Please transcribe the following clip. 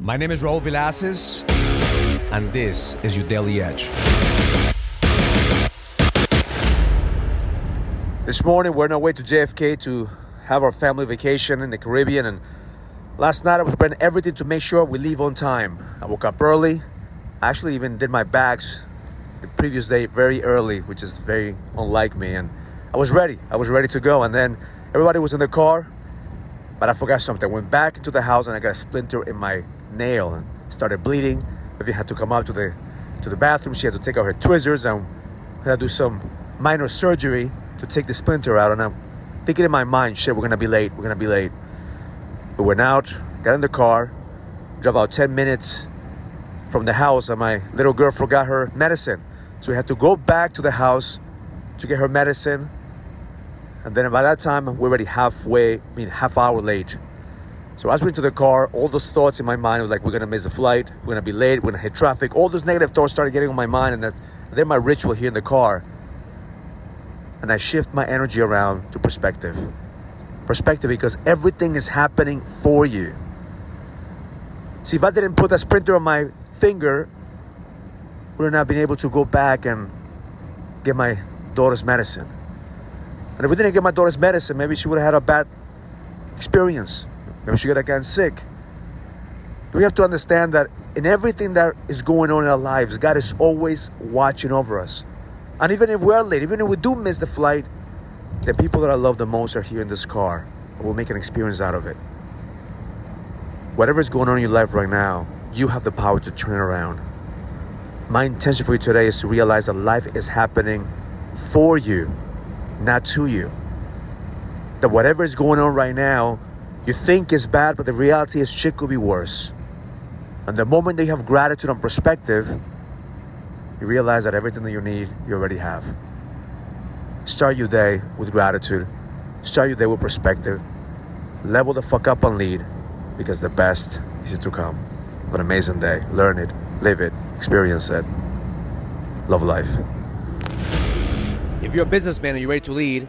My name is Raul Villacis, and this is your Daily Edge. This morning, we're on our way to JFK to have our family vacation in the Caribbean. And last night, I was preparing everything to make sure we leave on time. I woke up early. I actually even did my bags the previous day very early, which is very unlike me. And I was ready. I was ready to go. And then everybody was in the car, but I forgot something. I went back into the house and I got a splinter in my nail and started bleeding. Vivian had to come out to the to the bathroom. She had to take out her tweezers and had to do some minor surgery to take the splinter out. And I'm thinking in my mind, shit, we're gonna be late. We're gonna be late. We went out, got in the car, drove out 10 minutes from the house, and my little girl forgot her medicine. So we had to go back to the house to get her medicine. And then by that time, we're already halfway, I mean, half hour late. So as we went to the car, all those thoughts in my mind was like, we're gonna miss a flight, we're gonna be late, we're gonna hit traffic. All those negative thoughts started getting on my mind, and that then my ritual here in the car and I shift my energy around to perspective. Perspective because everything is happening for you. See, if I didn't put a sprinter on my finger, would have not been able to go back and get my daughter's medicine. And if we didn't get my daughter's medicine, maybe she would have had a bad experience. Maybe she got gotten sick. We have to understand that in everything that is going on in our lives, God is always watching over us. And even if we're late, even if we do miss the flight, the people that I love the most are here in this car. And we'll make an experience out of it. Whatever is going on in your life right now, you have the power to turn around. My intention for you today is to realize that life is happening for you, not to you. That whatever is going on right now, you think is bad, but the reality is shit could be worse. And the moment that you have gratitude and perspective, you realize that everything that you need, you already have. Start your day with gratitude. Start your day with perspective. Level the fuck up and lead because the best is yet to come. Have an amazing day. Learn it, live it, experience it. Love life. If you're a businessman and you're ready to lead,